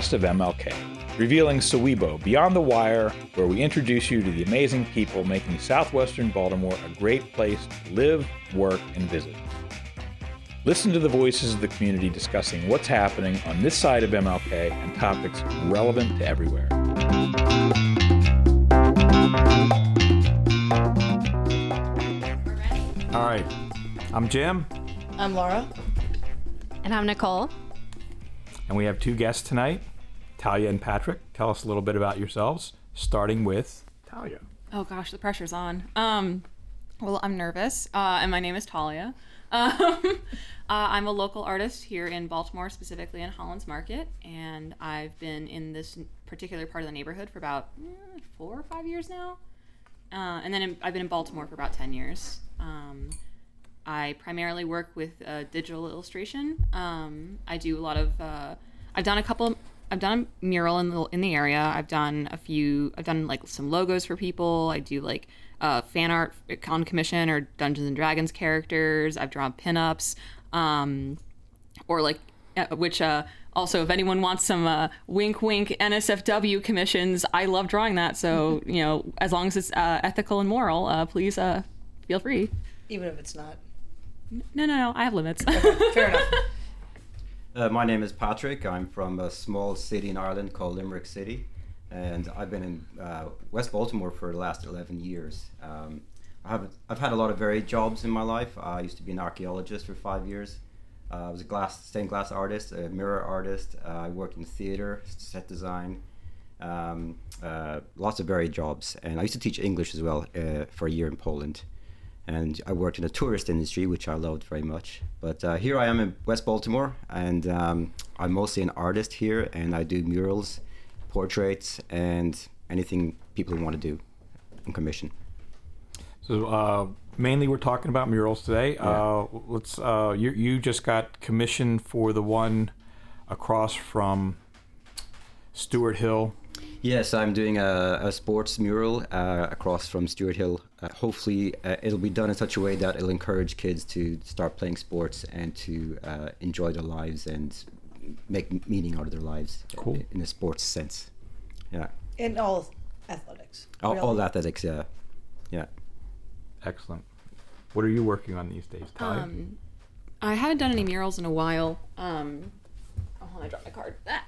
Welcome of MLK, revealing Sowebo Beyond the Wire, where we introduce you to the amazing people making southwestern Baltimore a great place to live, work, and visit. Listen to the voices of the community discussing what's happening on this side of MLK and topics relevant to everywhere. All right, I'm Jim, I'm Laura. And I'm Nicole. and we have two guests tonight, Talia and Patrick. Tell us a little bit about yourselves, starting with Talia. Oh gosh, the pressure's on. Um, well, I'm nervous, uh, and my name is Talia. Um, uh, I'm a local artist here in Baltimore, specifically in Hollins Market, and I've been in this particular part of the neighborhood for about eh, four or five years now. Uh, and then in, I've been in Baltimore for about 10 years. Um, I primarily work with uh, digital illustration. Um, I do a lot of. Uh, I've done a couple. I've done a mural in the in the area. I've done a few. I've done like some logos for people. I do like uh, fan art on commission or Dungeons and Dragons characters. I've drawn pinups, um, or like uh, which. Uh, also, if anyone wants some uh, wink, wink NSFW commissions, I love drawing that. So you know, as long as it's uh, ethical and moral, uh, please uh, feel free. Even if it's not. No, no, no. I have limits. Fair enough. Uh, my name is Patrick. I'm from a small city in Ireland called Limerick City, and I've been in uh, West Baltimore for the last 11 years. Um, I have, I've had a lot of varied jobs in my life. I used to be an archaeologist for five years. Uh, I was a glass stained glass artist, a mirror artist. Uh, I worked in theater, set design, um, uh, lots of varied jobs. And I used to teach English as well uh, for a year in Poland and I worked in the tourist industry, which I loved very much. But uh, here I am in West Baltimore, and um, I'm mostly an artist here, and I do murals, portraits, and anything people want to do on commission. So uh, mainly, we're talking about murals today. Uh, let's. Uh, you you just got commissioned for the one across from Steuart Hill. Yes, I'm doing a, a sports mural uh, across from Steuart Hill. Uh, hopefully, uh, it'll be done in such a way that it'll encourage kids to start playing sports and to uh, enjoy their lives and make meaning out of their lives Cool. in a sports sense. Yeah, In all athletics. all, really. all athletics. Yeah, yeah. Excellent. What are you working on these days, Talia? Um, I haven't done any murals in a while. Um, oh, hold on, I dropped my card. Ah.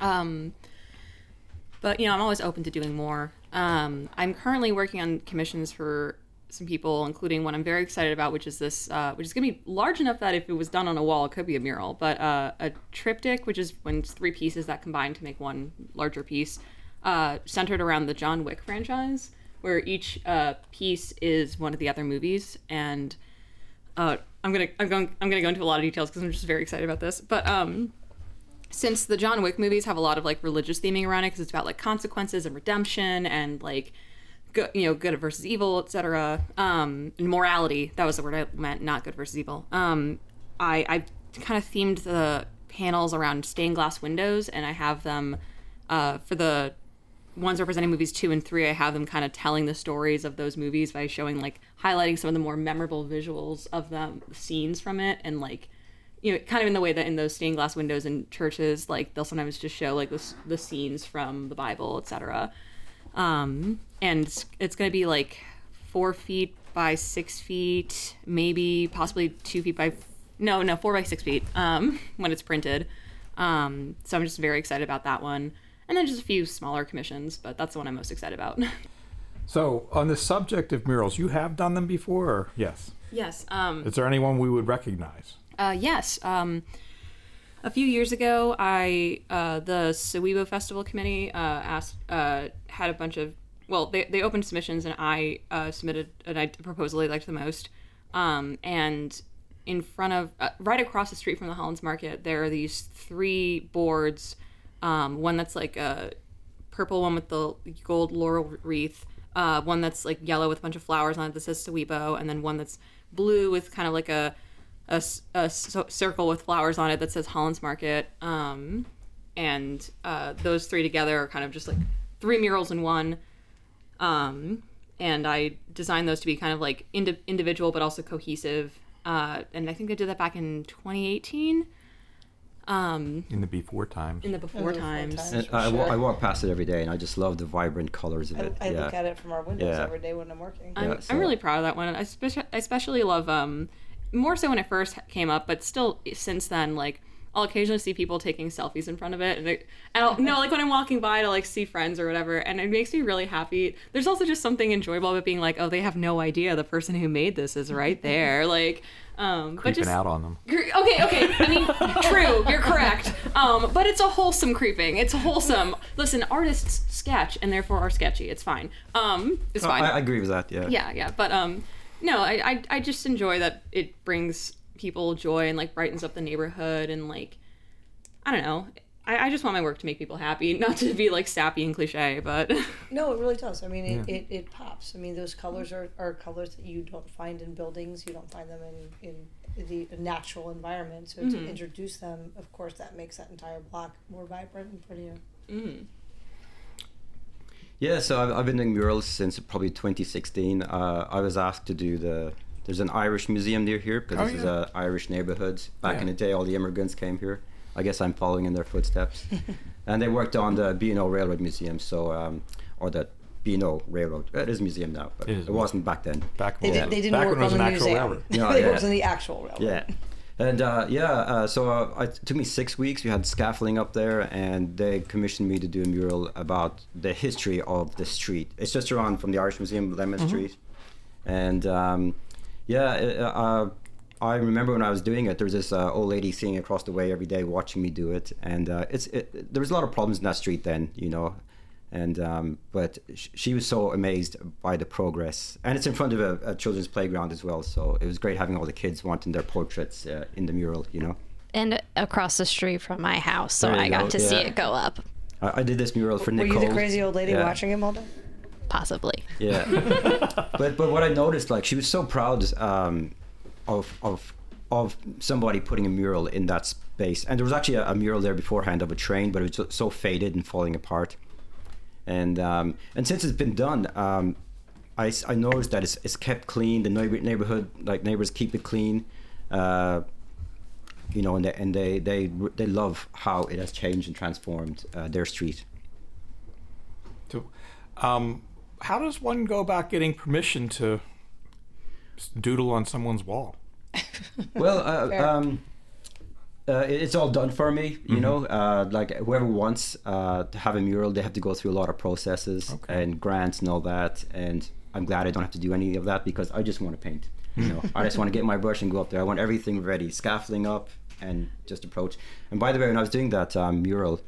Um, but you know, I'm always open to doing more. Um, I'm currently working on commissions for some people, including one I'm very excited about, which is this, uh, which is going to be large enough that if it was done on a wall, it could be a mural. But uh, a triptych, which is when it's three pieces that combine to make one larger piece, uh, centered around the John Wick franchise, where each uh, piece is one of the other movies, and uh, I'm gonna I'm going I'm gonna go into a lot of details because I'm just very excited about this. But um, since the John Wick movies have a lot of like religious theming around it, because it's about like consequences and redemption and like good you know good versus evil, etc. Um, and morality. That was the word I meant, not good versus evil. Um, I I kind of themed the panels around stained glass windows, and I have them uh, for the ones representing movies two and three, I have them kind of telling the stories of those movies by showing like highlighting some of the more memorable visuals of them scenes from it and like you know kind of in the way that in those stained glass windows in churches like they'll sometimes just show like the, the scenes from the Bible etc. Um, and it's, it's going to be like four feet by six feet, maybe possibly two feet by no no four by six feet um, when it's printed. Um, so I'm just very excited about that one. And then just a few smaller commissions, but that's the one I'm most excited about. so, on the subject of murals, you have done them before? Or? Yes. yes. Um, Is there anyone we would recognize? Uh, yes. Um, a few years ago, I uh, the Sowebo Festival Committee uh, asked uh, had a bunch of well, they, they opened submissions and I uh, submitted a proposal they liked the most. Um, and in front of uh, right across the street from the Hollins Market, there are these three boards. Um, one that's like a purple one with the gold laurel wreath, uh, one that's like yellow with a bunch of flowers on it that says Sowebo, and then one that's blue with kind of like a a, s- a s- circle with flowers on it that says Hollins Market. Um, and uh, those three together are kind of just like three murals in one. Um, and I designed those to be kind of like indi- individual but also cohesive. Uh, and I think I did that back in 2018. um, In the before times. in the before before times. times. And I, sure. I walk past it every day, and I just love the vibrant colors of it. I yeah. look at it from our windows Yeah. every day when I'm working. I'm, Yeah, I'm really proud of that one. I especially, I especially love um more so when it first came up, but still since then, like I'll occasionally see people taking selfies in front of it, and, it, and I'll no like when I'm walking by to like see friends or whatever, and it makes me really happy. There's also just something enjoyable about being like, oh, they have no idea the person who made this is right there, like. Um, but Creeping just out on them. Okay, okay. I mean, true. You're correct. Um, but it's a wholesome creeping. It's wholesome. Listen, artists sketch and therefore are sketchy. It's fine. Um, it's fine. I, I agree with that. Yeah. yeah, yeah. But um, no, I, I I just enjoy that it brings people joy and like brightens up the neighborhood and like I don't know. I, I just want my work to make people happy, not to be like sappy and cliche. But No, it really does. I mean, it, it, it pops. I mean, those colors are, are colors that you don't find in buildings. You don't find them in, in the natural environment. So to mm-hmm. introduce them, of course, that makes that entire block more vibrant and prettier. Mm-hmm. Yeah, so I've, I've been doing murals since probably 2016. Uh, I was asked to do the. There's an Irish museum near here because Oh, this is an Irish neighborhood. Back in the day, all the immigrants came here. I guess I'm following in their footsteps. and they worked on the B&O Railroad Museum, so um, or the B&O Railroad. It is a museum now, but It it, is. wasn't back then. Back They, when, did, they didn't back work when it was on an the actual museum. railroad. Yeah, they yeah. worked on the actual railroad. Yeah. And uh, yeah, uh, so uh, it took me six weeks. We had scaffolding up there, and they commissioned me to do a mural about the history of the street. It's just around from the Irish Museum, Lemmon Street. And um, yeah, uh, uh, I remember when I was doing it, there was this uh, old lady sitting across the way every day watching me do it. And uh, it's it, there was a lot of problems in that street then, you know. And um, but sh- she was so amazed by the progress, and it's in front of a, a children's playground as well. So it was great having all the kids wanting their portraits uh, in the mural. You know, And across the street from my house, so There you I got go, to see it go up, I, I did this mural for Were Nicole. you the crazy old lady Yeah. watching him all day? possibly. Yeah. but but what I noticed, like, she was so proud um, of of of somebody putting a mural in that space, and there was actually a, a mural there beforehand of a train, but it was so, so faded and falling apart. And um, and since it's been done, um, I, s- I noticed that it's, it's kept clean. The neighbor, neighborhood, like neighbors, keep it clean. Uh, you know, and they and they they they love how it has changed and transformed uh, their street. So, um, how does one go about getting permission to doodle on someone's wall? Well, uh, um, uh, it's all done for me. You know, uh, like whoever wants uh, to have a mural, they have to go through a lot of processes Okay. and grants and all that. And I'm glad I don't have to do any of that because I just want to paint. You know, I just want to get my brush and go up there. I want everything ready, scaffolding up, and just approach. And by the way, when I was doing that um, mural,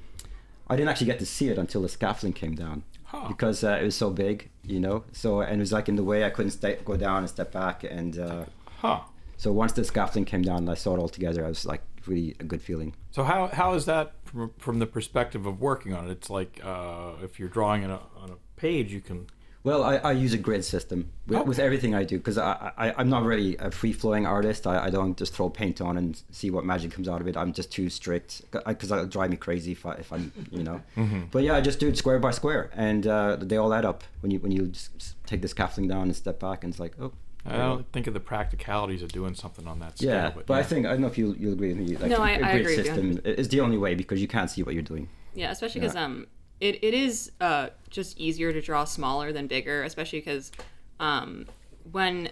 I didn't actually get to see it until the scaffolding came down Huh. because uh, it was so big. You know, so and it was like in the way I couldn't stay, go down and step back and. Uh, Huh. so once the scaffolding came down and I saw it all together, I was like really a good feeling. So how how is that from, from the perspective of working on it? It's like uh, if you're drawing on a, on a page, you can. Well, I, I use a grid system with, with everything I do because I, I, I'm not really a free flowing artist. I, I don't just throw paint on and see what magic comes out of it. I'm just too strict because that'll drive me crazy if, I, if I'm, you know. But yeah, I just do it square by square and uh, they all add up when you when you just take the scaffolding down and step back and it's like, oh. I there you go. don't think of the practicalities of doing something on that scale. Yeah, but, but I think I don't know if you you'll agree with me. Like No, a, I- a I grid agree with you. system is the only way because you can't see what you're doing. Yeah, especially because Yeah. um, it, it is uh just easier to draw smaller than bigger, especially because um, when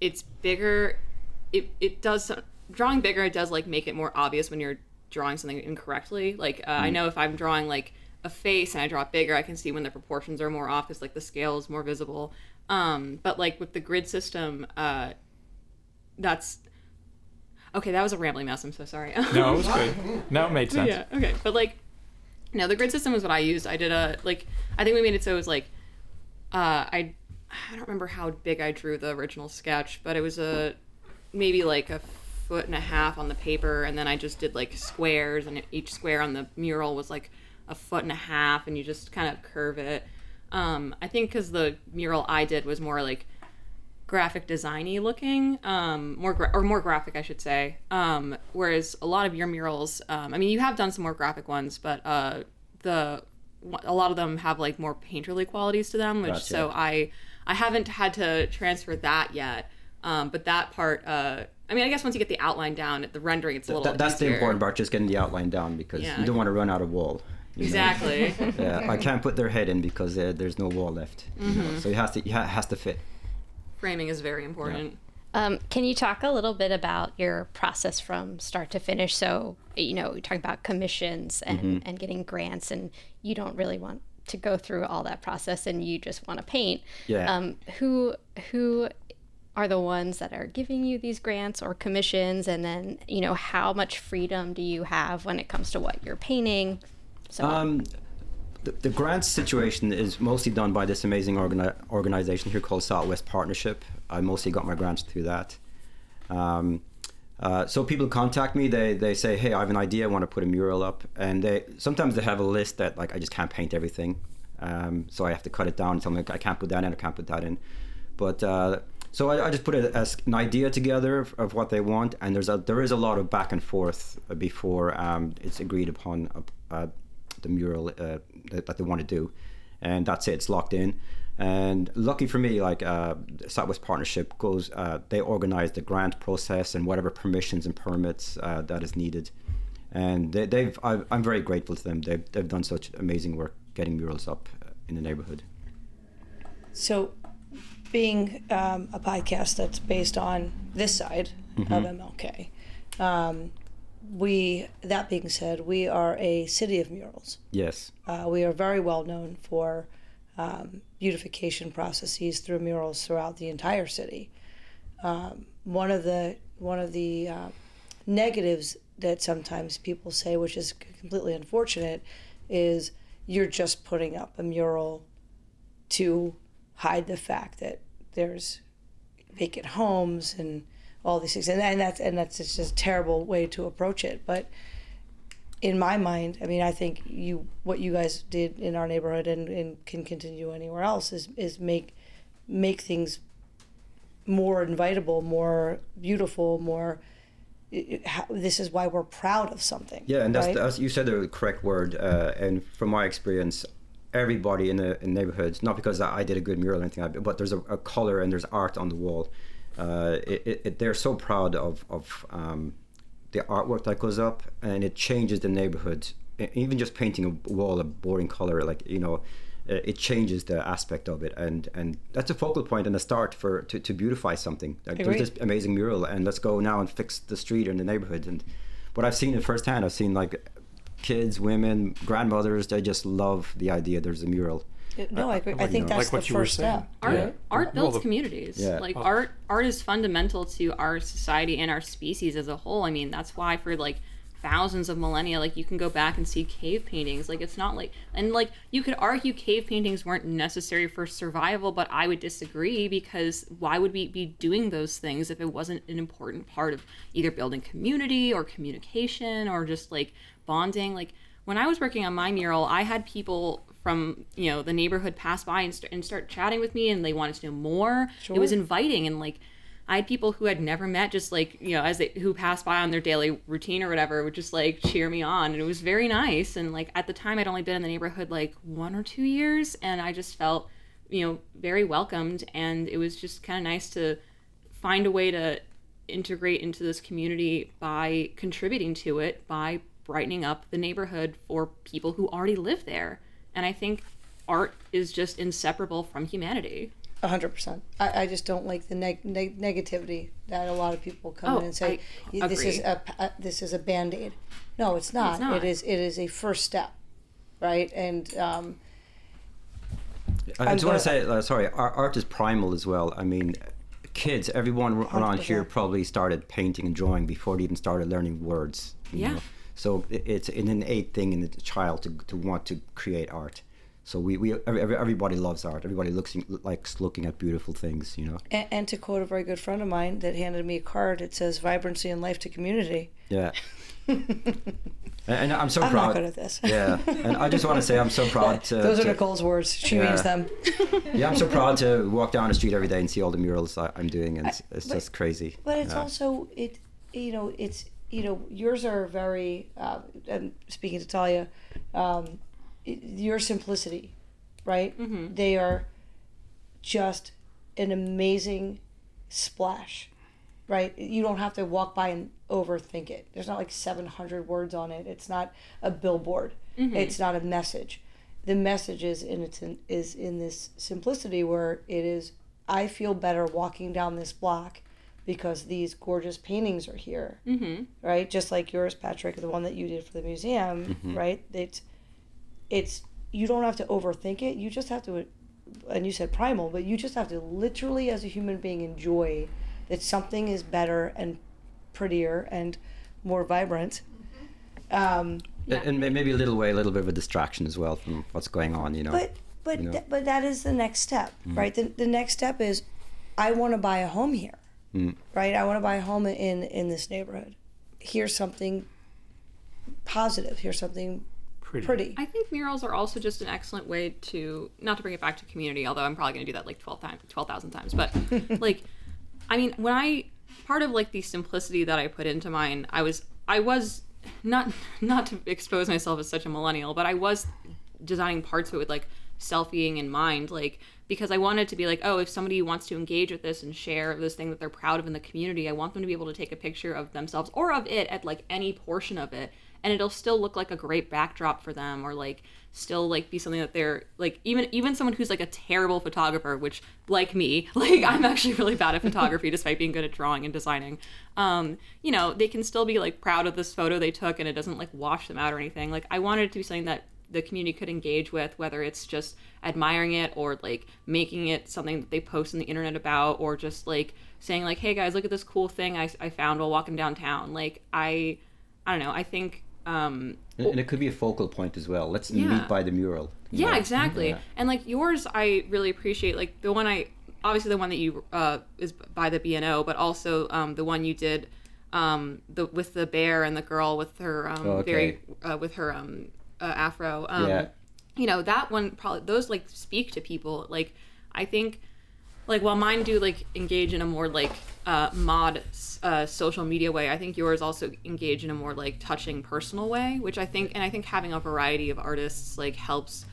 it's bigger, it it does drawing bigger. It does like make it more obvious when you're drawing something incorrectly. Like uh, I know if I'm drawing like a face and I draw it bigger, I can see when the proportions are more off because like the scale is more visible. Um, but like with the grid system, uh, that's okay. That was a rambling mess. I'm so sorry. no, it was good. No, it made sense. Yeah. Okay. But like, no, the grid system was what I used. I did a like. I think we made it so it was like, uh, I, I don't remember how big I drew the original sketch, but it was a maybe like a foot and a half on the paper, and then I just did like squares, and each square on the mural was like a foot and a half, and you just kind of curve it. Um, I think because the mural I did was more like graphic designy looking, um, more gra- or more graphic, I should say. Um, whereas a lot of your murals, um, I mean, you have done some more graphic ones, but uh, the a lot of them have like more painterly qualities to them, which Gotcha. so I I haven't had to transfer that yet. Um, but that part, uh, I mean, I guess once you get the outline down, the rendering it's a little. That, that's the important part, just getting the outline down because Yeah. you don't want to run out of wall. You know? Exactly. Yeah, I can't put their head in because uh, there's no wall left. you know, Mm-hmm. So it has to, it has to fit. Framing is very important. Um, can you talk a little bit about your process from start to finish? So, you know, you're talking about commissions and, Mm-hmm. and getting grants, and you don't really want to go through all that process, and you just want to paint. Yeah. Um, who who are the ones that are giving you these grants or commissions, and then you know how much freedom do you have when it comes to what you're painting? So. Um, the, grants situation is mostly done by this amazing organi- organization here called Southwest Partnership. I mostly got my grants through that. Um, uh, so people contact me. They, they say, "Hey, I have an idea. I want to put a mural up." And they sometimes they have a list that like I just can't paint everything, um, so I have to cut it down. Them like, I can't put that in. I can't put that in. But uh, so I, I just put it as an idea together of, of what they want, and there's a there is a lot of back and forth before um, it's agreed upon uh, the mural uh, that, that they want to do, and that's it. It's locked in. And lucky for me, like uh, Southwest Partnership goes, uh, they organize the grant process and whatever permissions and permits uh, that is needed. And they, they've, I, I'm very grateful to them. They've, they've done such amazing work getting murals up uh, in the neighborhood. So, being um, a podcast that's based on this side of MLK, um, we that being said, we are a city of murals. Yes. Uh, we are very well known for um, beautification processes through murals throughout the entire city. Um, one of the one of the uh, negatives that sometimes people say, which is completely unfortunate, is you're just putting up a mural to hide the fact that there's vacant homes and all these things, and, and that's and that's just a terrible way to approach it. But in my mind, I mean, I think you what you guys did in our neighborhood and, and can continue anywhere else is is make make things more invitable, more beautiful, more. it- it- how- This is why we're proud of something. Yeah, and that's, right? that's you said the correct word. Uh, and from my experience, everybody in the in neighborhoods, not because I did a good mural or anything, but there's a, a color and there's art on the wall. Uh, it, it, they're so proud of of um, the artwork that goes up, and it changes the neighborhood. Even just painting a wall a boring color, like you know, uh, it changes the aspect of it, and and that's a focal point and a start for to, to beautify something. Like, there's this amazing mural, and let's go now and fix the street and the neighborhood. And what I've seen it firsthand, I've seen like kids, women, grandmothers. They just love the idea. There's a mural. No, I agree. I think know, that's like what the you were first saying. step. Art, Yeah. art Well, builds the- communities. Yeah. Like Oh. art, art is fundamental to our society and our species as a whole. I mean, that's why for like thousands of millennia, like you can go back and see cave paintings. Like it's not like, and like you could argue cave paintings weren't necessary for survival, but I would disagree because why would we be doing those things if it wasn't an important part of either building community or communication or just like bonding? Like when I was working on my mural, I had people from you know the neighborhood pass by and, st- and start chatting with me, and they wanted to know more. It was inviting, and like I had people who I'd never met, just like you know, as they who passed by on their daily routine or whatever, would just like cheer me on, and it was very nice. And like at the time, I'd only been in the neighborhood like one or two years, and I just felt you know very welcomed, and it was just kind of nice to find a way to integrate into this community by contributing to it by brightening up the neighborhood for people who already live there. And I think art is just inseparable from humanity. A hundred percent. I, I just don't like the neg- neg- negativity that a lot of people come in Oh, and say, "This is a, a this is a band aid." No, it's not. not. It is it is a first step, right? And um, I just want gonna- to say, uh, sorry, art, art is primal as well. I mean, kids, everyone around here 100%. probably started painting and drawing before they even started learning words. you Yeah. know? So it's an innate thing in the child to, to want to create art. So we, we every, every- everybody loves art. Everybody looks likes looking at beautiful things, you know. and, and to quote a very good friend of mine that handed me a card, it says "Vibrancy and life to community." Yeah. and, and I'm so I'm proud. not good at this. Yeah, and I just want to say I'm so proud to. Those are to- Nicole's words. She Yeah. means them. Yeah, I'm so proud to walk down the street every day and see all the murals I, I'm doing, and it's, it's but- just crazy. But it's Yeah. also it, you know, it's you know, yours are very. Uh, and speaking to Talia, um, your simplicity, right? They are just an amazing splash, right? You don't have to walk by and overthink it. There's not like 700 words on it. It's not a billboard. It's not a message. The message is in its in, is in this simplicity where it is. I feel better walking down this block because these gorgeous paintings are here, mm-hmm. right? Just like yours, Patrick, the one that you did for the museum, right? It's it's you don't have to overthink it. You just have to, and you said primal, but you just have to literally, as a human being, enjoy that something is better and prettier and more vibrant. Um, Yeah. And maybe a little way, a little bit of a distraction as well from what's going on, you know. but but You know? th- but that is the next step, right? The, the next step is, I want to buy a home here, right? I want to buy a home in in this neighborhood. Here's something positive. Here's something Pretty. pretty. I think murals are also just an excellent way to not to bring it back to community, although I'm probably going to do that like 12 times, 12,000 times. But like, I mean, when I part of like the simplicity that I put into mine, I was I was not not to expose myself as such a millennial, but I was designing parts of it with like selfieing in mind, like because I wanted to be like, oh, if somebody wants to engage with this and share this thing that they're proud of in the community, I want them to be able to take a picture of themselves or of it at like any portion of it, and it'll still look like a great backdrop for them, or like still like be something that they're like even even someone who's like a terrible photographer, which like me, like I'm actually really bad at photography despite being good at drawing and designing. Um, you know, they can still be like proud of this photo they took and it doesn't like wash them out or anything. Like I wanted it to be something that the community could engage with, whether it's just admiring it or like making it something that they post on the internet about, or just like saying like, "Hey guys, look at this cool thing I, I found while walking downtown." Like I, I don't know. I think um, and, and it could be a focal point as well. Let's Yeah. meet by the mural. yeah, know? exactly. Yeah. And like yours, I really appreciate. Like the one I obviously the one that you uh, is by the B&O, but also um, the one you did um, the with the bear and the girl with her um, Oh, okay. very uh, with her um, uh, afro. Um, Yeah. You know that one probably those like speak to people. Like I think like while mine do like engage in a more like uh, mod uh, social media way i think yours also engage in a more like touching personal way which i think and i think having a variety of artists like helps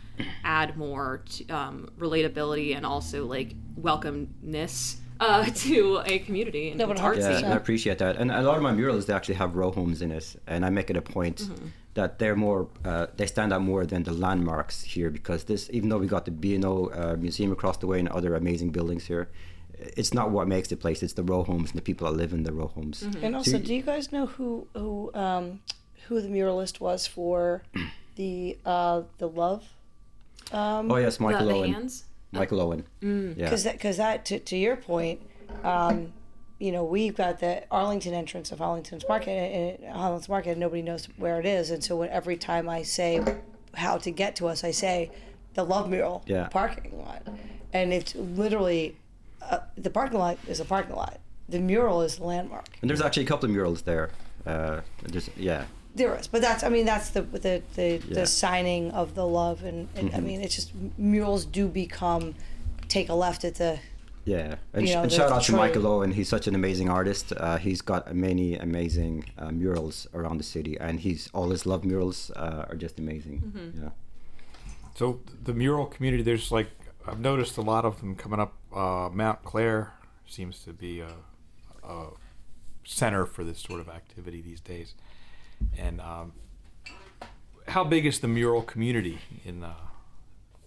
add more to, um, relatability and also like welcomeness uh, to a community and No, but its art Yeah, Artsy. scene. and I appreciate that. And a lot of my murals, they actually have row homes in it, and I make it a point Mm-hmm. That they're more, uh, they stand out more than the landmarks here because this, even though we got the B&O uh, museum across the way and other amazing buildings here, it's not what makes the place. It's the row homes and the people that live in the row homes. Mm-hmm. And also, So- do you guys know who who um, who the muralist was for the uh, the love? Um, Oh yes, Michael the Owen. hands. Michael Owen. Mm. Yeah. because that because that to, to your point, um, you know we've got the Arlington entrance of Arlington's Market, and Arlington's Market, and nobody knows where it is, and so when, every time I say how to get to us, I say the Love Mural Yeah. parking lot, and it's literally uh, the parking lot is a parking lot. The mural is the landmark. And there's actually a couple of murals there. Uh, there's, yeah. There is, but that's I mean that's the the the, Yeah. the signing of the love, and, and I mean it's just murals do become take a left at the Yeah, and, You sh- know, and shout out to trade. Michael Owen. He's such an amazing artist. Uh, he's got many amazing uh, murals around the city, and he's all his love murals uh, are just amazing. Mm-hmm. Yeah. So the mural community, there's like I've noticed a lot of them coming up. Uh, Mount Clare seems to be a, a center for this sort of activity these days. And um, how big is the mural community in uh,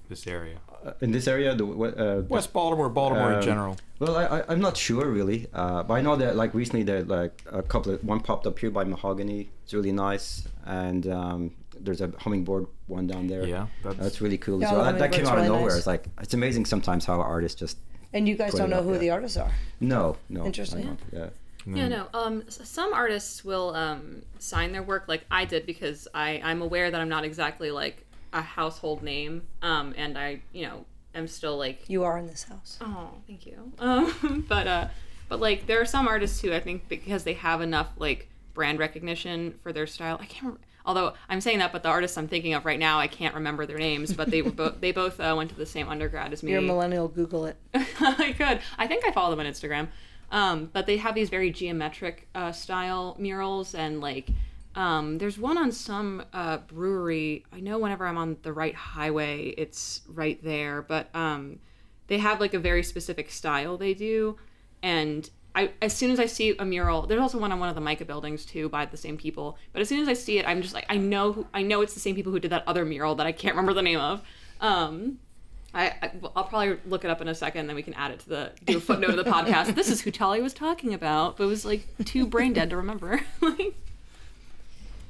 this area? Uh, in this area, the uh, West Baltimore, Baltimore in Um, general. Well, I, I I'm not sure really, uh, but I know that like recently there like a couple of one popped up here by Mahogany. It's really nice, and um, there's a hummingbird one down there. Yeah, that's- that's really cool Yeah, as well. That, that came hummingbird's out of nowhere. nice. It's like it's amazing sometimes how artists just and you guys don't know who yeah. the artists are. no no. Interesting. don't, Yeah. Yeah, no. Um, some artists will um, sign their work like I did because I I'm aware that I'm not exactly like a household name. Um, and I you know am still like You are in this house. oh thank you. Um, but uh, but like there are some artists who I think because they have enough like brand recognition for their style. I can't. Remember, although I'm saying that, but the artists I'm thinking of right now, I can't remember their names. But they were both they both uh, went to the same undergrad as me. You're a millennial. Google it. I could. I think I follow them on Instagram. Um, but they have these very geometric uh, style murals, and like, um, there's one on some uh, brewery. I know whenever I'm on the right highway, it's right there. But um, they have like a very specific style they do, and I as soon as I see a mural, there's also one on one of the MICA buildings too by the same people. But as soon as I see it, I'm just like I know who, I know it's the same people who did that other mural that I can't remember the name of. Um, I, will probably look it up in a second, then we can add it to the do a footnote of the podcast. This is who Tully was talking about, but it was like too brain dead to remember. like,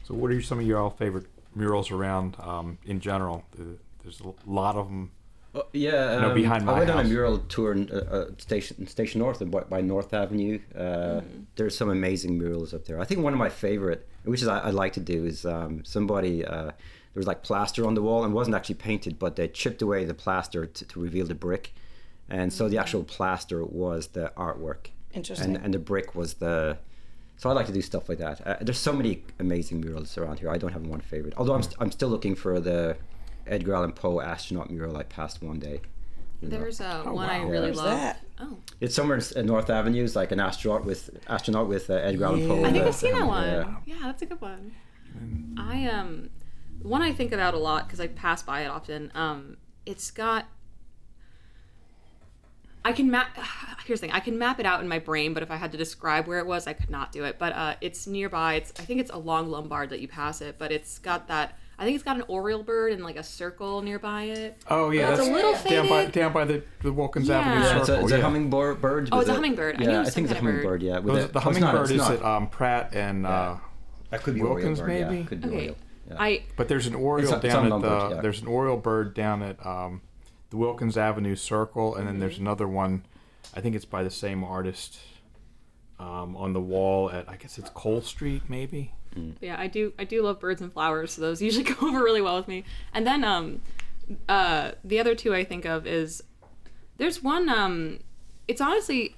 So, what are some of your all favorite murals around um, in general? Uh, There's a lot of them. Uh, yeah, No, um, behind my I went on a mural tour in, uh, uh, station Station North by, by North Avenue. Uh, There's some amazing murals up there. I think one of my favorite, which is I, I like to do, is um, somebody uh, there was like plaster on the wall and wasn't actually painted, but they chipped away the plaster to, to reveal the brick, and so the actual plaster was the artwork, Interesting. and and the brick was the. So I like to do stuff like that. Uh, there's so many amazing murals around here. I don't have one favorite. Although I'm, st- I'm still looking for the Edgar Allan Poe astronaut mural I passed one day. you know. there's uh, one I really Where's love. that? Oh, It's somewhere in North Avenue. It's like an astronaut with astronaut with uh, Edgar Allan Poe. I think I've seen that one. yeah. Yeah. that's a good one. I um, one I think about a lot because I pass by it often. Um, it's got. I can map. Here's the thing: I can map it out in my brain, but if I had to describe where it was, I could not do it. But uh, it's nearby. It's I think it's along Lombard that you pass it, but it's got that. I think it's got an oriole bird and like a circle nearby it. Oh yeah, that's a little down by faded. down by the, the Wilkens Yeah. Avenue Yeah, Yeah, it's Circle. a, it's a yeah. hummingbird. Bird Oh, it's a hummingbird. I knew it Yeah, was I think it's a kind of bird. hummingbird. Yeah, with Those- a- the it's not- hummingbird is not. at um, Pratt and uh, That could be Wilkens, bird, maybe? Yeah, could be Okay. Oriole. Yeah. I but there's an oriole It's- it's down at the there's an oriole bird down at um, the Wilkens Avenue Circle, and then Mm-hmm. there's another one. I think it's by the same artist um, on the wall at I guess it's Cole Street, maybe. yeah, I do I do love birds and flowers, so those usually go over really well with me. And then um uh the other two I think of is there's one um it's honestly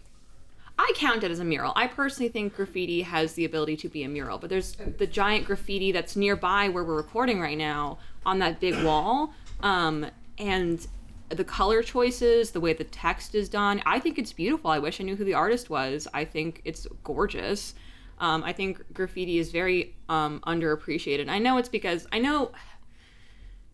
I count it as a mural. I personally think graffiti has the ability to be a mural, but there's the giant graffiti that's nearby where we're recording right now on that big wall. Um, and the color choices, the way the text is done, I think it's beautiful. I wish I knew who the artist was. I think it's gorgeous. Um, I think graffiti is very um, underappreciated. I know it's because I know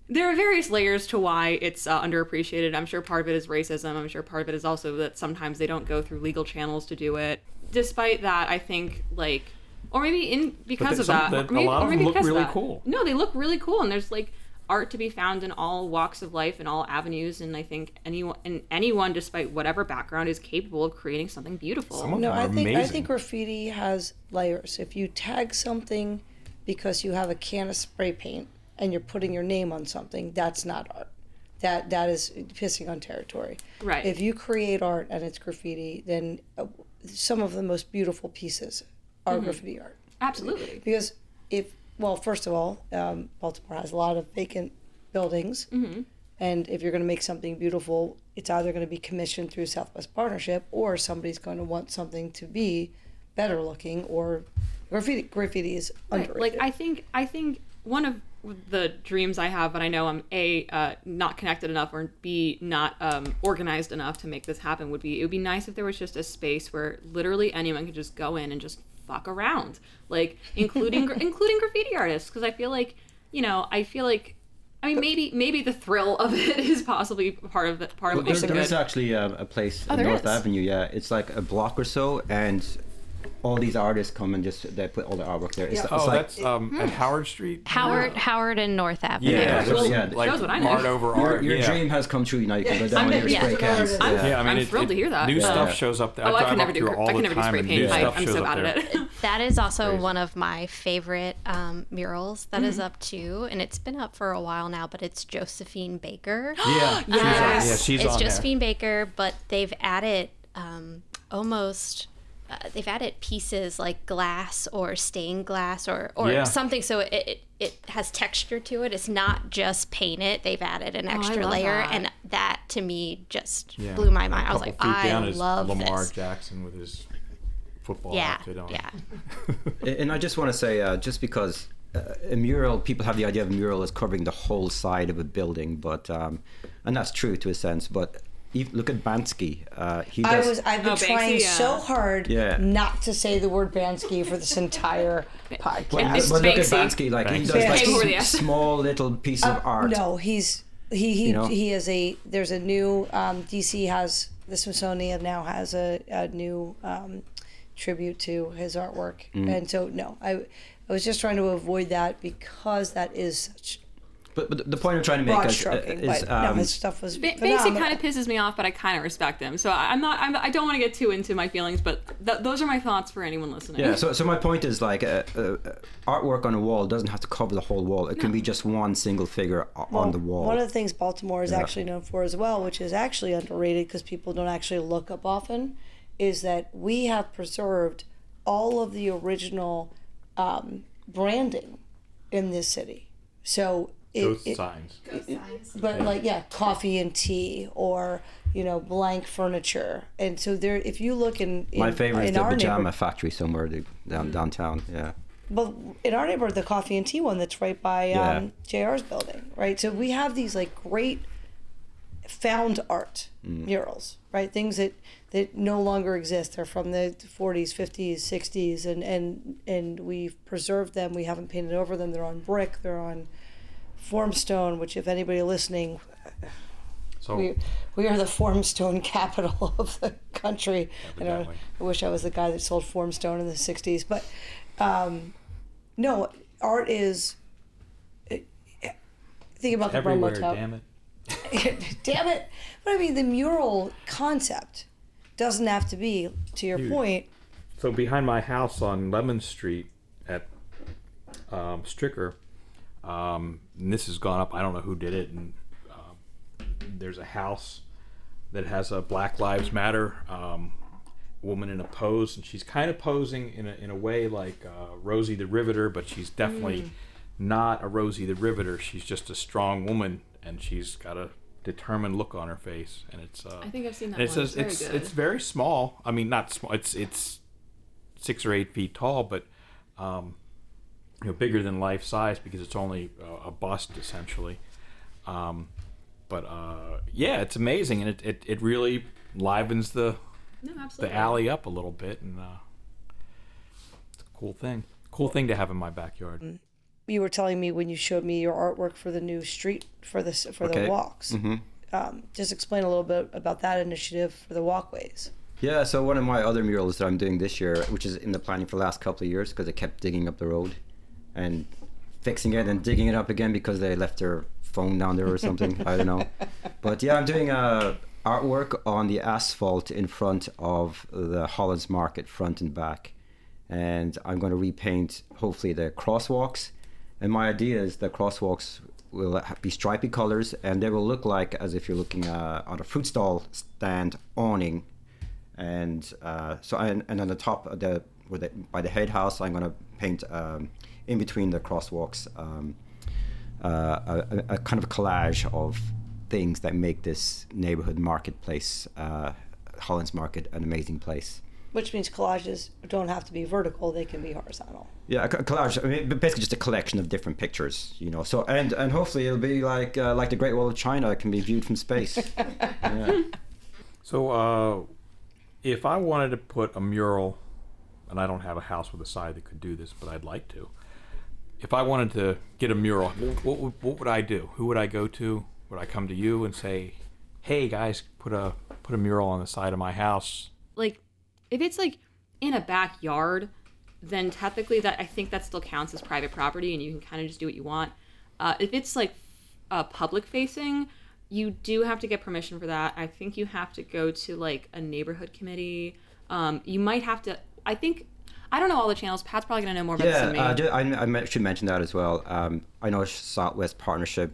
there are various layers to why it's uh, underappreciated. I'm sure part of it is racism. I'm sure part of it is also that sometimes they don't go through legal channels to do it. Despite that, I think like, or maybe in because of some- that, or maybe, a lot of them look really that. cool. No, they look really cool, and there's like art to be found in all walks of life and all avenues. And I think anyone and anyone, despite whatever background, is capable of creating something beautiful. Some of No, them I are think I think graffiti has layers. If you tag something because you have a can of spray paint and you're putting your name on something, that's not art. That that is pissing on territory. Right. If you create art and it's graffiti, then uh, some of the most beautiful pieces are graffiti art. Absolutely. Because if well, first of all, um, Baltimore has a lot of vacant buildings, and if you're going to make something beautiful, it's either going to be commissioned through Southwest Partnership or somebody's going to want something to be better looking or graffiti. Graffiti is Right. underrated. Like I think I think one of the dreams I have, but I know I'm a uh, not connected enough or b not um, organized enough to make this happen. Would be it would be nice if there was just a space where literally anyone could just go in and just fuck around, like including including graffiti artists, because I feel like you know I feel like. I mean, maybe maybe the thrill of it is possibly part of the part of Well, what there, makes it there is good. actually a, a place Oh, North is? Avenue. Yeah, it's like a block or so, and all these artists come and just they put all their artwork there. It's, it's Oh, like that's um, at Howard Street. Howard Howard and North Avenue. Yeah, Yeah, there's yeah, like shows what I know. art over your, art. your yeah. dream has come true. Now you can go down I'm with your yeah. spray cans. I'm- yeah. Yeah, I mean, I'm it- thrilled it- to hear that. New Yeah. stuff shows up there. Oh, I drive can never do. through gr- all I can the never do time spray and paint. new I, stuff I'm so up bad at it. That is also one of my favorite um, murals that is up too, and it's been up for a while now. But it's Josephine Baker. Yeah, she's Yes. yeah, she's it's on there. Josephine Baker, but they've added um, almost. Uh, they've added pieces like glass or stained glass or, or Yeah. something so it, it, it has texture to it. It's not just painted. They've added an extra love layer, that. and that to me just Yeah. blew my mind. A I was like, feet I down is love Lamar this. Jackson with his football Yeah, outfit on. yeah. And I just want to say, uh, just because uh, a mural, people have the idea of a mural as covering the whole side of a building, but um, and that's true to a sense. But ev look at Bansky. Uh, he I was I've been Oh, Banksy, trying yeah. so hard Yeah. not to say the word Bansky for this entire podcast. but, It's but look at Bansky, like he does like Banksy. S- S. small little piece of art. Uh, No, he's he he You know? he is a there's a new um, DC has the Smithsonian now has a, a new um, tribute to his artwork. Mm. And so, no, I, I was just trying to avoid that because that is such But, but the point I'm trying to make broad is, stroking. is but no, um, his stuff was Ba- Basic kind of pisses me off, but I kind of respect him. So I- I'm not. I'm, I don't want to get too into my feelings, but th- those are my thoughts for anyone listening. Yeah, so, so my point is like uh, uh, artwork on a wall doesn't have to cover the whole wall. It can be just one single figure o- on the wall. One of the things Baltimore is Yeah. actually known for as well, which is actually underrated because people don't actually look up often, is that we have preserved all of the original um, branding in this city. So it, Ghost it- signs. but like yeah, coffee and tea, or you know, blank furniture, and so there. If you look in, in my favorite is the pajama factory somewhere the- down downtown. Yeah. but in our neighborhood, the coffee and tea one that's right by Yeah. um, JR's building, right? So we have these like great found art Mm. murals, right? Things that that no longer exist. They're from the 40s, 50s, 60s, and and and we've preserved them. We haven't painted over them. They're on brick. They're on formstone. Which, if anybody listening, So we we are the formstone capital of the country. I, don't, I wish I was the guy that sold formstone in the '60s, but um, no, art is. Think about the Bromo damn it. Damn it! But I mean, the mural concept doesn't have to be, to your point. So behind my house on Lemmon Street at um, Stricker, um, and this has gone up. I don't know who did it. And um, there's a house that has a Black Lives Matter um, woman in a pose, and she's kind of posing in a in a way like uh, Rosie the Riveter, but she's definitely not a Rosie the Riveter. She's just a strong woman, and she's got a determined look on her face, and it's. Uh, I think I've seen that it one. says It's very it's good. it's very small. I mean, not small. It's it's six or eight feet tall, but um, you know, bigger than life size because it's only uh, a bust essentially. Um, but uh, yeah, it's amazing, and it, it, it really livens the no, the alley up a little bit, and uh, it's a cool thing. Cool thing to have in my backyard. You were telling me when you showed me your artwork for the new street for the for Okay. the walks. Um, just explain a little bit about that initiative for the walkways. Yeah, so one of my other murals that I'm doing this year, which is in the planning for the last couple of years, because I kept digging up the road and fixing it and digging it up again because they left their phone down there or something. I don't know. But yeah, I'm doing uh, artwork on the asphalt in front of the Hollins Market, front and back. And I'm going to repaint, hopefully, the crosswalks. And my idea is the crosswalks will be stripy colors and they will look like as if you're looking uh, on a fruit stall stand awning and uh, so and, and on the top of the, where the by the head house I'm going to paint um, in between the crosswalks um, uh, a, a- a kind of collage of things that make this neighborhood marketplace uh, Hollins Market an amazing place. Which means collages don't have to be vertical; they can be horizontal. Yeah, a collage. I mean, basically just a collection of different pictures, you know. So and and hopefully it'll be like uh, like the Great Wall of China it can be viewed from space. yeah. So, uh, if I wanted to put a mural, and I don't have a house with a side that could do this, but I'd like to. If I wanted to get a mural, what, would- what would I do? Who would I go to? Would I come to you and say, "Hey guys, put a put a mural on the side of my house"? like if it's like in a backyard then technically that i think that still counts as private property and you can kind of just do what you want uh, if it's like uh, public facing you do have to get permission for that i think you have to go to like a neighborhood committee um, you might have to i think i don't know all the channels pat's probably going to know more about this Yeah, than me uh, ju- I, I should mention that as well. Um, I know Southwest Partnership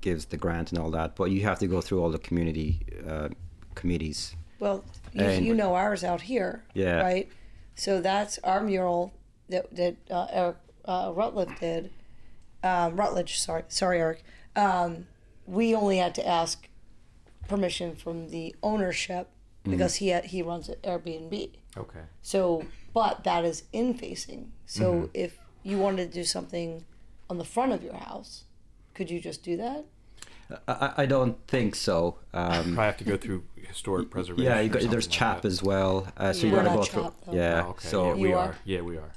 gives the grant and all that, but you have to go through all the community uh, committees. Well, you, And- you know ours out here, Yeah. right? So that's our mural that that uh, Eric uh, Rutledge did. Um, Rutledge, sorry, sorry, Eric. Um, we only had to ask permission from the ownership because he had, he runs it Airbnb. Okay. So, but that is in facing. So if you wanted to do something on the front of your house, could you just do that? I, I- I don't think so. Um, I have to go through historic preservation. yeah, you got, there's like CHAP that. as well. Uh, so you got to go through. CHAP, though. Yeah. Oh, okay. So yeah, we are. are? Yeah, we are.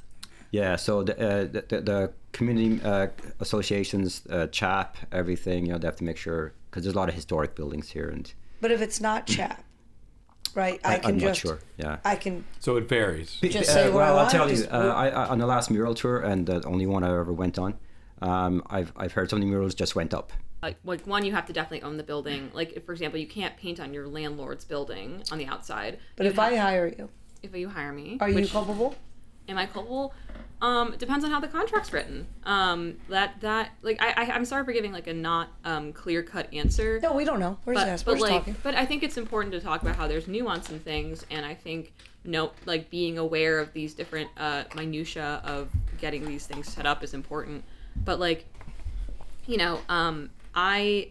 Yeah, so the uh, the, the, the community uh, associations, uh, CHAP, everything, you know, they have to make sure because there's a lot of historic buildings here, and But if it's not chap, right? I, I, can am not sure. Yeah. I can So it varies. Just uh, say what well, I'll tell you. Uh, I, I, on the last mural tour, and the only one I ever went on, um, I've I've heard some of the murals just went up. like like one you have to definitely own the building like if, for example you can't paint on your landlord's building on the outside But You if have- I hire you, if you hire me are you which- culpable? am i culpable um depends on how the contract's written um that that like i, I i'm sorry for giving like a not um clear cut answer No, we don't know. We're just but, asking. but We're just like talking. but i think it's important to talk about how there's nuance in things and i think no like being aware of these different uh minutia of getting these things set up is important but like you know um i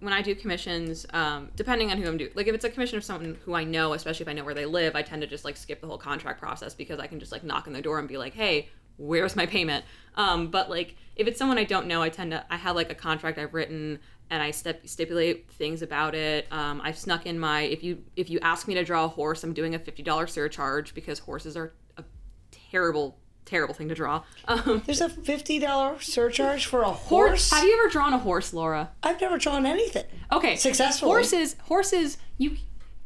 when I do commissions, um, depending on who I'm doing, like if it's a commission of someone who I know, especially if I know where they live, I tend to just like skip the whole contract process because I can just like knock on their door and be like, "Hey, where's my payment?" Um, but like if it's someone I don't know, I tend to I have like a contract I've written and I stip- stipulate things about it. Um, I've snuck in my if you if you ask me to draw a horse, I'm doing a fifty dollar surcharge because horses are a terrible terrible thing to draw. Um, There's a fifty dollar surcharge for a horse. horse. Have you ever drawn a horse, Laura? I've never drawn anything. Okay. Successfully. Horses, horses, you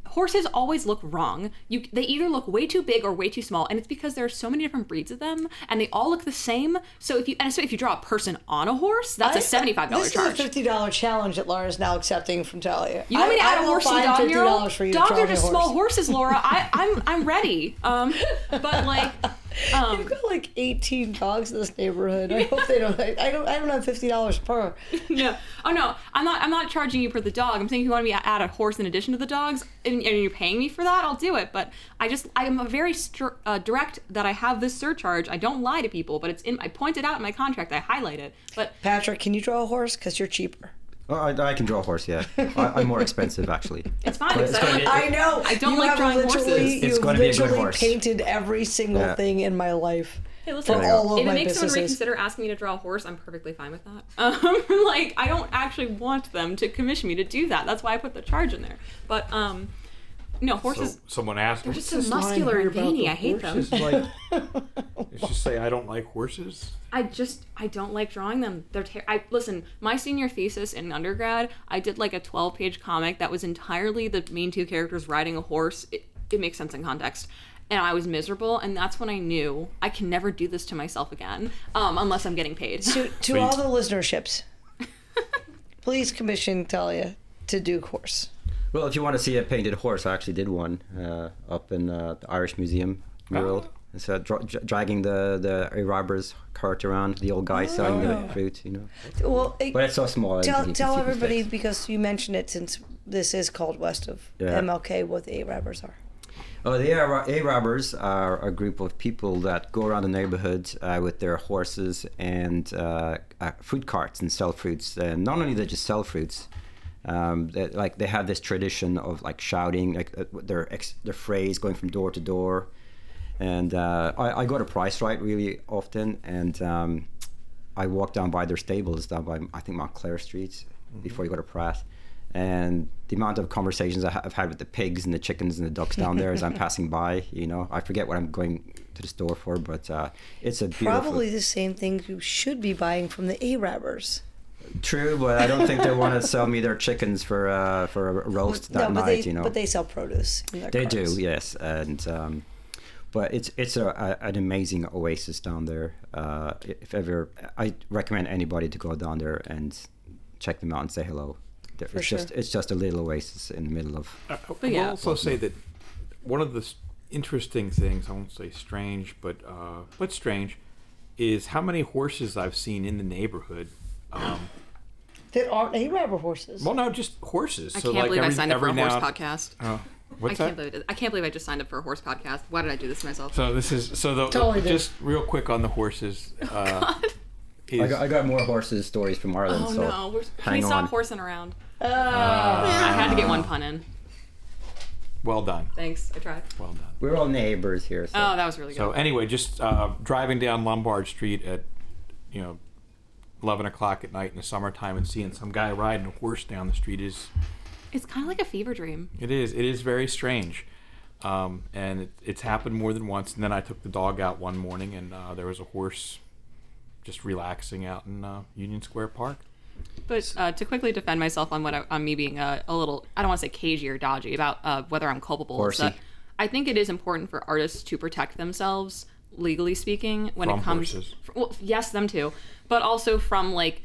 horses always look wrong. You they either look way too big or way too small, and it's because there are so many different breeds of them, and they all look the same. So if you and so if you draw a person on a horse, that's a I- seventy five dollar This charge. is a fifty dollar challenge that Laura's now accepting from Talia. you want me to add a horse to the dog mural? $50 for you to Dogs are just small horses, Laura. I, I'm I'm ready. Um, but like, um, I've got like eighteen dogs in this neighborhood. I hope they don't. I, I don't. I don't have fifty dollars per. no, oh no, I'm not. I'm not charging you for the dog. I'm saying if you want me to add a horse in addition to the dogs, and, and you're paying me for that, I'll do it. But I just, I am a very uh, direct that I have this surcharge. I don't lie to people, but it's in. I point it out in my contract. I highlight it. But Patrick, can you draw a horse? Because you're cheaper. Oh, I, I can draw a horse. Yeah, I, I'm more expensive actually. it's fine. It's I gonna be- I know. I don't you like drawing horses. It's You've gonna be a good horse. painted every single Yeah. thing in my life. Hey, listen, for There you go. all of if it my makes someone reconsider asking me to draw a horse, I'm perfectly fine with that. Um, like I don't actually want them to commission me to do that. That's why I put the charge in there. But um, no So horses. someone asked, they're just so muscular and about veiny. I hate them. horses?" Like, it's just say I don't like horses. I just I don't like drawing them. They're ter- I listen. My senior thesis in undergrad, I did like a 12 page comic that was entirely the main two characters riding a horse. It, it makes sense in context. And I was miserable, and that's when I knew I can never do this to myself again, um, unless I'm getting paid. To, to all the listenerships, please commission Talia to do horse. Well, if you want to see a painted horse, I actually did one uh, up in uh, the Irish Museum mural. Oh. It's uh, dra- dra- dragging the the robber's cart around, the old guy selling Oh. the fruit, you know. Well, it- But it's so small. Tell tell everybody because you mentioned it since this is called west of Yeah. MLK what the Arabbers are. Oh, the Arabbers are a group of people that go around the neighborhood uh, with their horses and uh, uh, fruit carts and sell fruits. And not only they just sell fruits, um, they, like they have this tradition of like shouting, like uh, their ex- their phrase going from door to door. And uh, I, I got a price right really often, and um, I walked down by their stables down by I think Mount Clare Street before you go to Pratt. And the amount of conversations I've had with the pigs and the chickens and the ducks down there as I'm passing by, you know, I forget what I'm going to the store for, but uh, it's a beautiful. Probably the same thing you should be buying from the Arabbers. True, but I don't think they want to sell me their chickens for uh, for a roast that no, but night. they you know, but they sell produce. In their They do, yes, and um, but it's it's a, a, an amazing oasis down there. Uh, if ever, I recommend anybody to go down there and check them out and say hello. There- For it's sure. just it's just a little oasis in the middle of. I, I But will yeah. also say that one of the interesting things, I won't say strange, but uh, but strange, is how many horses I've seen in the neighborhood. Um, That aren't Arabber horses. well, no, just horses. I so can't like believe every, I signed up for every a horse now, podcast. Uh, what's I that? can't believe it. I can't believe I just signed up for a horse podcast. Why did I do this to myself? So this is so the Totally did. just real quick on the horses. Uh, I is, got, I got more horses stories from Ireland. oh so no, we're, can hang we stop on. horsing around? Ah. I had to get one pun in. well done, Thanks, I tried. well done. We're all neighbors here. So. Oh, that was really good. So anyway, just uh, driving down Lombard Street at you know eleven o'clock at night in the summertime and seeing some guy riding a horse down the street is it's kind of like a fever dream. It is. It is very strange, um, and it, it's happened more than once. And then I took the dog out one morning, and uh, there was a horse just relaxing out in uh, Union Square Park. But uh, to quickly defend myself on what I, on me being a, a little, I don't want to say cagey or dodgy about uh, whether I'm culpable. is Horsey. that I think it is important for artists to protect themselves, legally speaking, when From it comes horses. well yes, them too, but also from like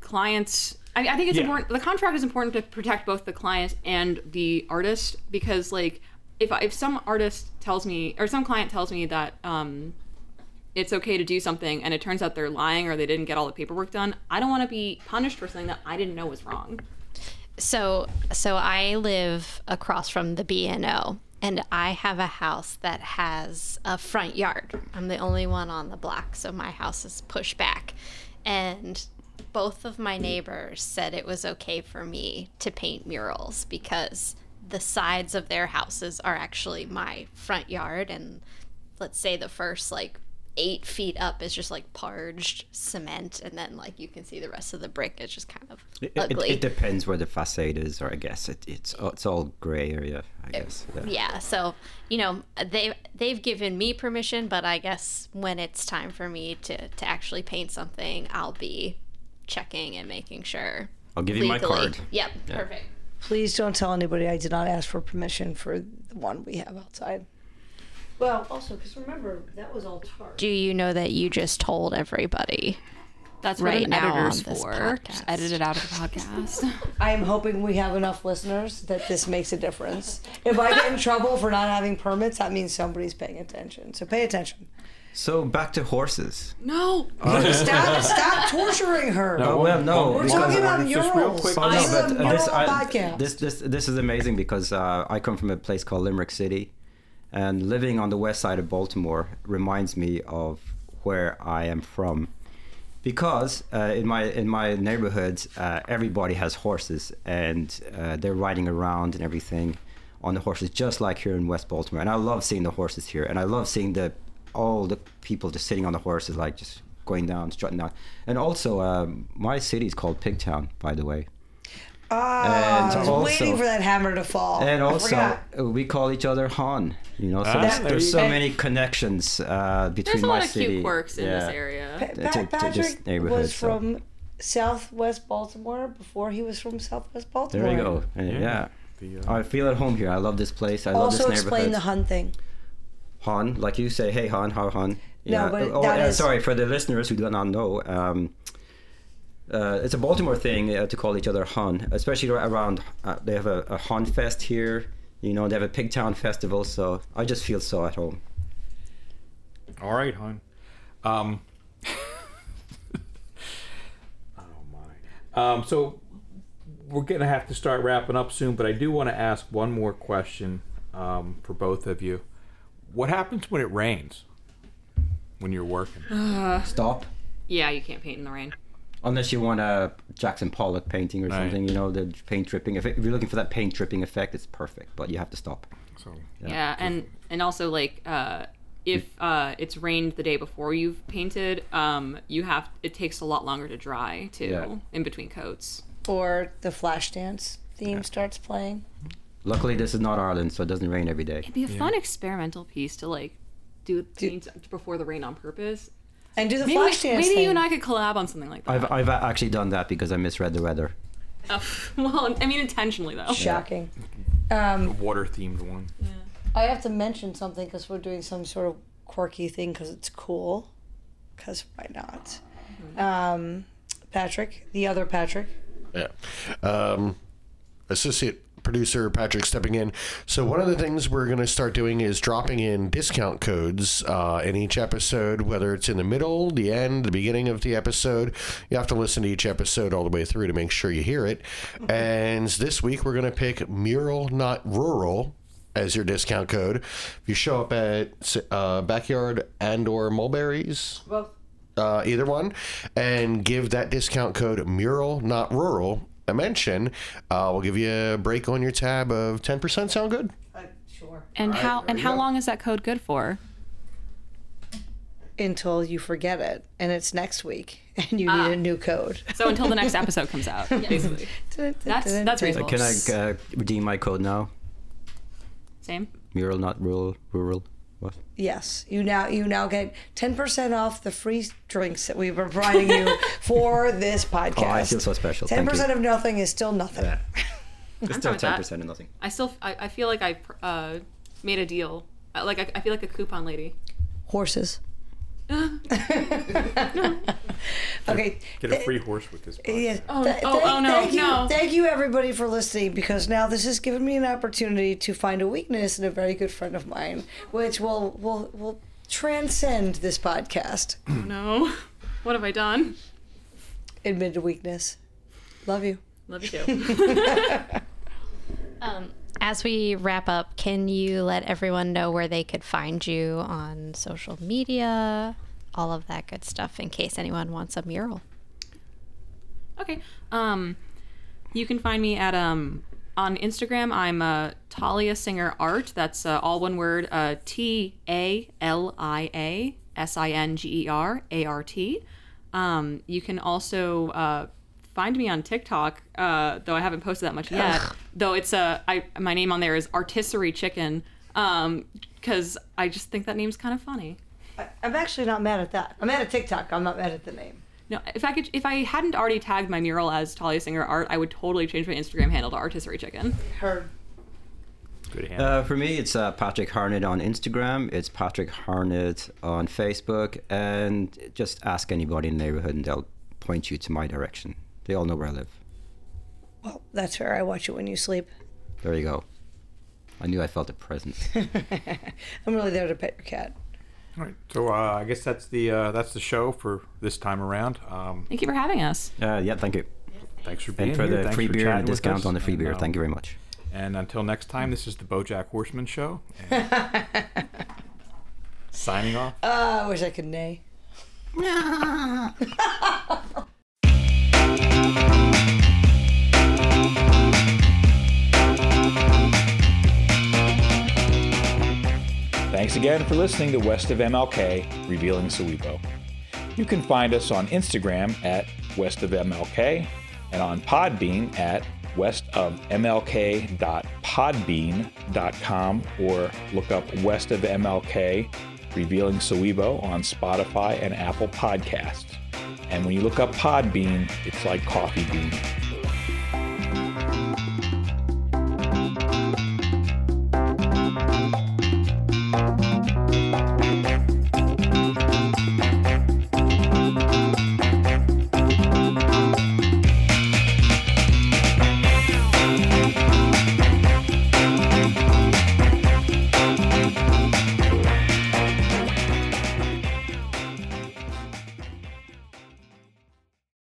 clients. I, I think it's Yeah. important. The contract is important to protect both the client and the artist because, like, if I- if some artist tells me or some client tells me that um, it's okay to do something and it turns out they're lying or they didn't get all the paperwork done, I don't want to be punished for something that I didn't know was wrong. So so I live across from the B&O and I have a house that has a front yard. I'm the only one on the block, so my house is pushed back. And both of my neighbors said it was okay for me to paint murals because the sides of their houses are actually my front yard and let's say the first like eight feet up is just like parged cement and then like you can see the rest of the brick is just kind of It, it, ugly it depends where the facade is, or I guess it, it's it's all gray area. I guess. Yeah. yeah so you know they they've given me permission but i guess when it's time for me to to actually paint something i'll be checking and making sure I'll give you my card. yep perfect Please don't tell anybody I did not ask for permission for the one we have outside. Well, also, because remember, that was all tar. do you know that you just told everybody That's Right what an now editor's on this for. podcast. Just edit it out of the podcast. I am hoping we have enough listeners that this makes a difference. If I get in trouble for not having permits, that means somebody's paying attention. So pay attention. So back to horses. no. Stop, stop torturing her. Well, no. We're talking about just real murals. quick- Oh, This no, is but a uh, mural this, I, this this this is amazing because uh, I come from a place called Limerick City, and living on the west side of Baltimore reminds me of where I am from, because uh, in my in my neighborhood uh, everybody has horses and uh, they're riding around and everything on the horses just like here in West Baltimore, and I love seeing the horses here, and I love seeing the all the people just sitting on the horses like just going down, strutting down, and also um, my city is called Pigtown, by the way. Ah, And I was also- waiting for that hammer to fall. And also, forgot. uh, we call each other Han. You know, so Ah, there's, there's so many connections uh, between There's a lot of city. cute quirks in this yeah, area. Pa- to- Pa- to just Patrick neighborhood, was so- from Southwest Baltimore before he was from Southwest Baltimore. There you go. Uh, yeah. The, uh, I feel at home here. I love this place. I love this neighborhood. Also, explain the Hun thing. Han, like you say, hey Han, how Han? No, but oh, that uh, is- sorry for the listeners who do not know. Um, uh, it's a Baltimore thing uh, to call each other Han, especially around. Uh, they have a, a HonFest here. You know, they have a Pigtown festival, so I just feel so at home. All right, hon. Um, oh my. Um, so we're gonna have to start wrapping up soon, but I do want to ask one more question um, for both of you. What happens when it rains? When you're working? Stop. Yeah, you can't paint in the rain. Unless you want a Jackson Pollock painting or Right. something, you know, the paint dripping. If, if you're looking for that paint dripping effect, it's perfect, but you have to stop. So Yeah, and and also like uh, if uh, it's rained the day before you've painted, um, you have it takes a lot longer to dry too Yeah. in between coats. Or the Flashdance theme starts playing. Luckily, this is not Ireland, so it doesn't rain every day. It'd be a fun experimental piece to like do paint before the rain on purpose. And do the Maybe, Flashdance maybe thing. you and I could collab on something like that. I've, I've actually done that because I misread the weather. Oh, well, I mean intentionally though. Shocking. Um, water themed one. Yeah. I have to mention something because we're doing some sort of quirky thing because it's cool. Because why not? Um, Patrick, the other Patrick. Yeah. Um, associate producer Patrick stepping in. So one of the things we're going to start doing is dropping in discount codes uh, in each episode, whether it's in the middle, the end, the beginning of the episode. You have to listen to each episode all the way through to make sure you hear it. And this week we're going to pick mural, not rural. As your discount code, if you show up at uh, backyard and or mulberries, uh, either one, and give that discount code mural, not rural, a mention, uh, we'll give you a break on your tab of 10%. Sound good? sure. And how and how long is that code good for? Until you forget it, and it's next week, and you need a new code. So until the next episode comes out, basically. That's that's reasonable. Can I uh, redeem my code now? Same. Mural, not rural. Rural. What? Yes, you now you now get ten percent off the free drinks that we've been providing you for this podcast. Oh, I feel so special. Ten percent of nothing is still nothing. It's still ten percent of nothing. I still I, I feel like I uh, made a deal. Uh, Like I, I feel like a coupon lady. Horses. okay. Get a free horse with this. podcast. Yes. Oh, Th- oh, thank- oh, no, thank you, no. Thank you, everybody, for listening because now this has given me an opportunity to find a weakness in a very good friend of mine, which will will will transcend this podcast. Oh no, what have I done? Admitted weakness. Love you. Love you too. Um, as we wrap up, can you let everyone know where they could find you on social media, all of that good stuff, in case anyone wants a mural? Okay. Um, you can find me at um on Instagram. I'm uh, Talia Singer Art. That's uh, all one word. Uh, T A L I A S I N G E R A R T. Um, you can also uh, find me on TikTok, uh, though I haven't posted that much yet. though it's uh, I my name on there is Artisserie Chicken. Um, because I just think that name's kind of funny. I, I'm actually not mad at that. I'm mad at TikTok. I'm not mad at the name. No, if I could, if I hadn't already tagged my mural as Talia Singer Art, I would totally change my Instagram handle to Artisserie Chicken. Heard. Good hand. Uh, for me, it's uh, Patrick Harnett on Instagram. It's Patrick Harnett on Facebook, and just ask anybody in the neighborhood, and they'll point you to my direction. They all know where I live. Well, that's fair. I watch it when you sleep. There you go. I knew I felt a presence. I'm really there to pet your cat. All right. So uh, I guess that's the uh, that's the show for this time around. Um, Thank you for having us. uh, yeah, thank you. thanks for being And for here. the Thanks free for beer and chatting with discount us. on the free And, beer. uh, Thank you very much. And until next time, this is the BoJack Horseman show. Signing off. Ah, I wish I could neigh. Thanks again for listening to West of MLK, Revealing Sowebo. You can find us on Instagram at West of MLK and on Podbean at westofmlk.podbean.com or look up West of MLK, Revealing Sowebo on Spotify and Apple Podcasts. And when you look up Podbean, it's like coffee bean.